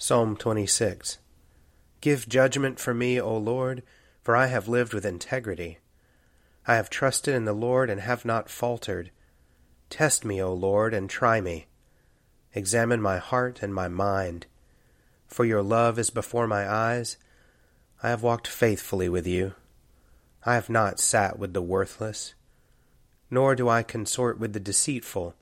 Psalm 26 Give judgment for me, O Lord, for I have lived with integrity. I have trusted in the Lord and have not faltered. Test me, O Lord, and try me. Examine my heart and my mind. For your love is before my eyes. I have walked faithfully with you. I have not sat with the worthless, nor do I consort with the deceitful.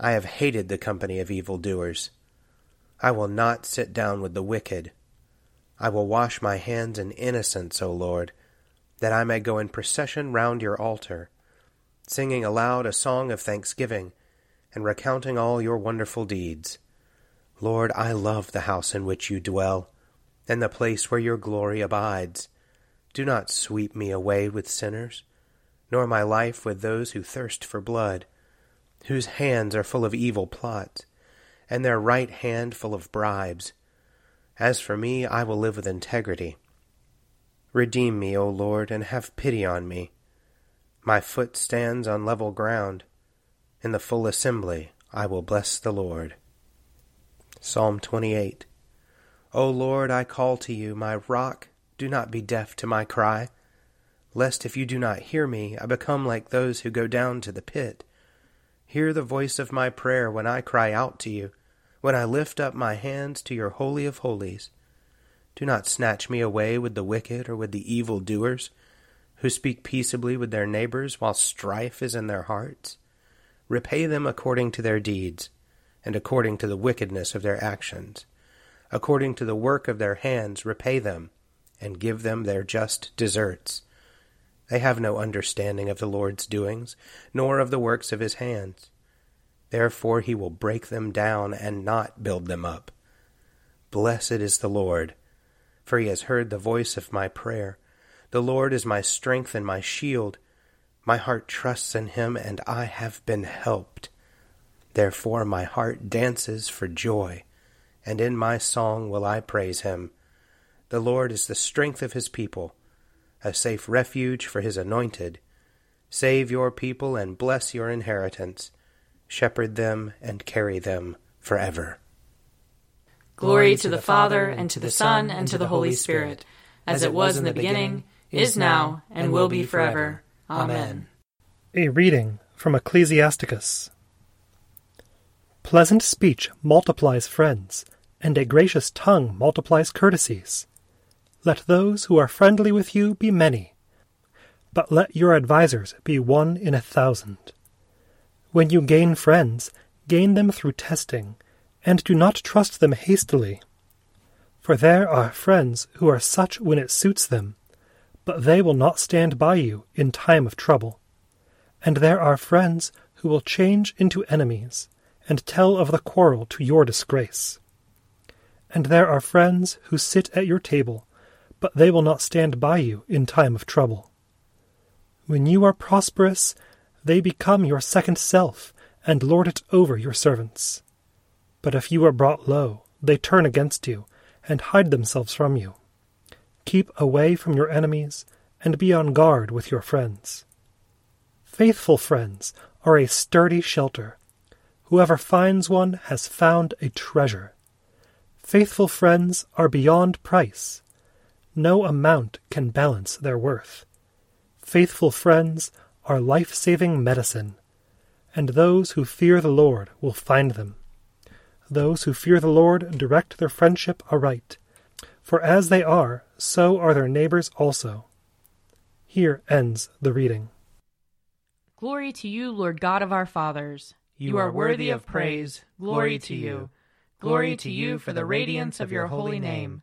I have hated the company of evildoers. I will not sit down with the wicked. I will wash my hands in innocence, O Lord, that I may go in procession round your altar, singing aloud a song of thanksgiving, and recounting all your wonderful deeds. Lord, I love the house in which you dwell, and the place where your glory abides. Do not sweep me away with sinners, nor my life with those who thirst for blood, whose hands are full of evil plots and their right hand full of bribes. As for me, I will live with integrity. Redeem me, O Lord, and have pity on me. My foot stands on level ground. In the full assembly I will bless the Lord. Psalm 28 O Lord, I call to you, my rock, do not be deaf to my cry, lest if you do not hear me, I become like those who go down to the pit. Hear the voice of my prayer when I cry out to you, when I lift up my hands to your Holy of Holies. Do not snatch me away with the wicked or with the evil doers, who speak peaceably with their neighbors while strife is in their hearts. Repay them according to their deeds, and according to the wickedness of their actions. According to the work of their hands, repay them, and give them their just deserts. They have no understanding of the Lord's doings, nor of the works of his hands. Therefore he will break them down and not build them up. Blessed is the Lord, for he has heard the voice of my prayer. The Lord is my strength and my shield. My heart trusts in him, and I have been helped. Therefore my heart dances for joy, and in my song will I praise him. The Lord is the strength of his people a safe refuge for his anointed. Save your people and bless your inheritance. Shepherd them and carry them forever. Glory to the Father, and to the Son, and to the Holy Spirit, as it was in the beginning, is now, and will be forever. Amen. A reading from Ecclesiasticus. Pleasant speech multiplies friends, and a gracious tongue multiplies courtesies. Let those who are friendly with you be many, but let your advisers be one in a thousand. When you gain friends, gain them through testing, and do not trust them hastily. For there are friends who are such when it suits them, but they will not stand by you in time of trouble. And there are friends who will change into enemies, and tell of the quarrel to your disgrace. And there are friends who sit at your table, but they will not stand by you in time of trouble. When you are prosperous, they become your second self, and lord it over your servants. But if you are brought low, they turn against you, and hide themselves from you. Keep away from your enemies, and be on guard with your friends. Faithful friends are a sturdy shelter. Whoever finds one has found a treasure. Faithful friends are beyond price. No amount can balance their worth. Faithful friends are life saving medicine, and those who fear the Lord will find them. Those who fear the Lord direct their friendship aright, for as they are, so are their neighbors also. Here ends the reading. Glory to you, Lord God of our fathers. You are worthy of praise. Glory to you. Glory to you for the radiance of your holy name.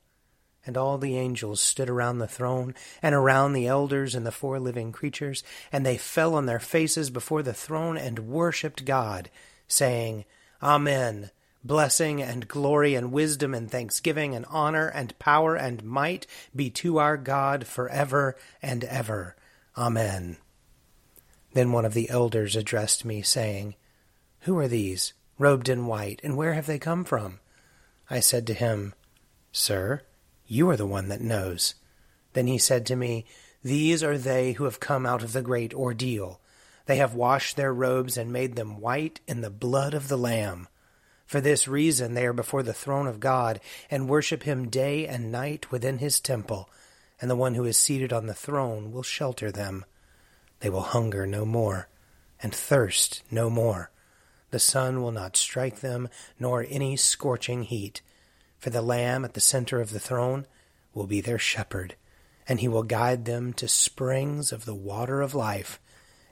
And all the angels stood around the throne and around the elders and the four living creatures, and they fell on their faces before the throne and worshipped God, saying, Amen. Blessing and glory and wisdom and thanksgiving and honor and power and might be to our God forever and ever. Amen. Then one of the elders addressed me, saying, Who are these, robed in white, and where have they come from? I said to him, Sir, you are the one that knows. Then he said to me, These are they who have come out of the great ordeal. They have washed their robes and made them white in the blood of the Lamb. For this reason they are before the throne of God, and worship him day and night within his temple, and the one who is seated on the throne will shelter them. They will hunger no more, and thirst no more. The sun will not strike them, nor any scorching heat. For the Lamb at the center of the throne will be their shepherd, and he will guide them to springs of the water of life,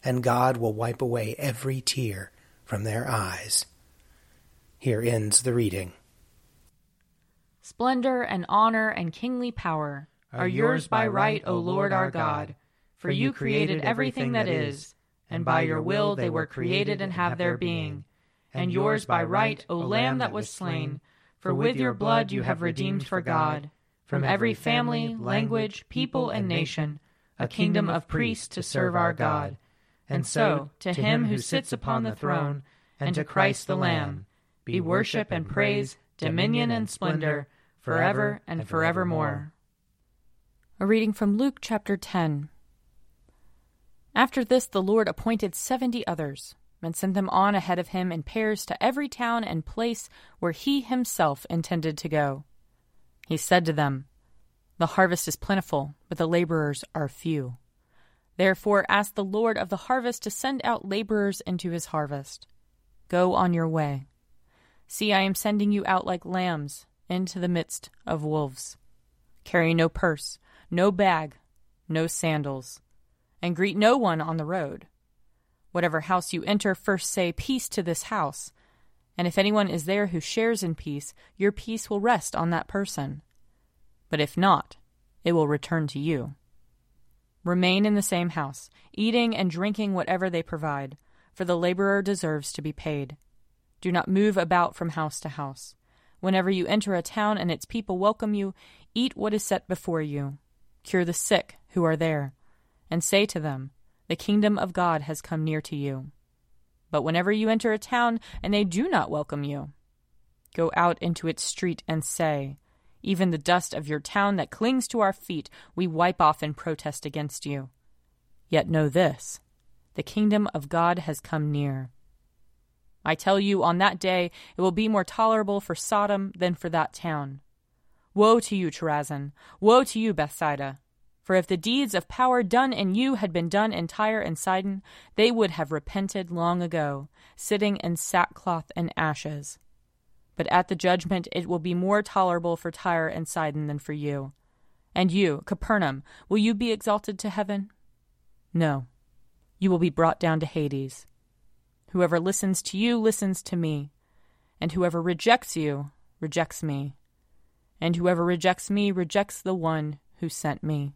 and God will wipe away every tear from their eyes. Here ends the reading. Splendor and honor and kingly power are yours by right, O Lord our God. For you created everything that is, and by your will they were created and have their being. And yours by right, O Lamb that was slain, for with your blood you have redeemed for God, from every family, language, people, and nation, a kingdom of priests to serve our God. And so, to him who sits upon the throne, and to Christ the Lamb, be worship and praise, dominion and splendor, forever and forevermore. A reading from Luke chapter 10. After this, the Lord appointed seventy others, and sent them on ahead of him in pairs to every town and place where he himself intended to go. He said to them, The harvest is plentiful, but the laborers are few. Therefore, ask the Lord of the harvest to send out laborers into his harvest. Go on your way. See, I am sending you out like lambs into the midst of wolves. Carry no purse, no bag, no sandals and greet no one on the road. Whatever house you enter, first say, Peace to this house. And if anyone is there who shares in peace, your peace will rest on that person. But if not, it will return to you. Remain in the same house, eating and drinking whatever they provide, for the laborer deserves to be paid. Do not move about from house to house. Whenever you enter a town and its people welcome you, eat what is set before you. Cure the sick who are there and say to them, The kingdom of God has come near to you. But whenever you enter a town and they do not welcome you, go out into its street and say, Even the dust of your town that clings to our feet we wipe off in protest against you. Yet know this the kingdom of God has come near. I tell you, on that day it will be more tolerable for Sodom than for that town. Woe to you, Chorazin! Woe to you, Bethsaida! For if the deeds of power done in you had been done in Tyre and Sidon, they would have repented long ago, sitting in sackcloth and ashes. But at the judgment it will be more tolerable for Tyre and Sidon than for you. And you, Capernaum, will you be exalted to heaven? No, you will be brought down to Hades. Whoever listens to you listens to me, and whoever rejects you rejects me, and whoever rejects me rejects the one who sent me.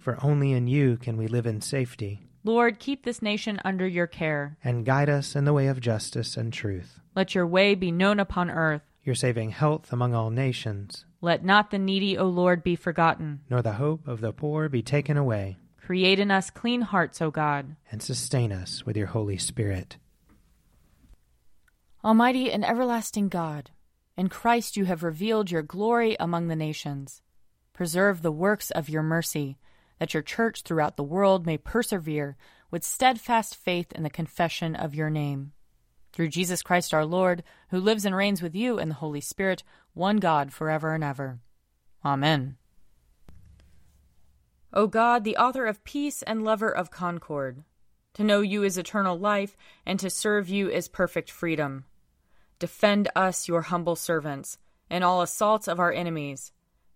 For only in you can we live in safety. Lord, keep this nation under your care. And guide us in the way of justice and truth. Let your way be known upon earth. Your saving health among all nations. Let not the needy, O Lord, be forgotten. Nor the hope of the poor be taken away. Create in us clean hearts, O God. And sustain us with your Holy Spirit. Almighty and everlasting God, in Christ you have revealed your glory among the nations. Preserve the works of your mercy, that your church throughout the world may persevere with steadfast faith in the confession of your name. Through Jesus Christ our Lord, who lives and reigns with you in the Holy Spirit, one God forever and ever. Amen. O God, the author of peace and lover of concord, to know you is eternal life, and to serve you is perfect freedom. Defend us, your humble servants, in all assaults of our enemies,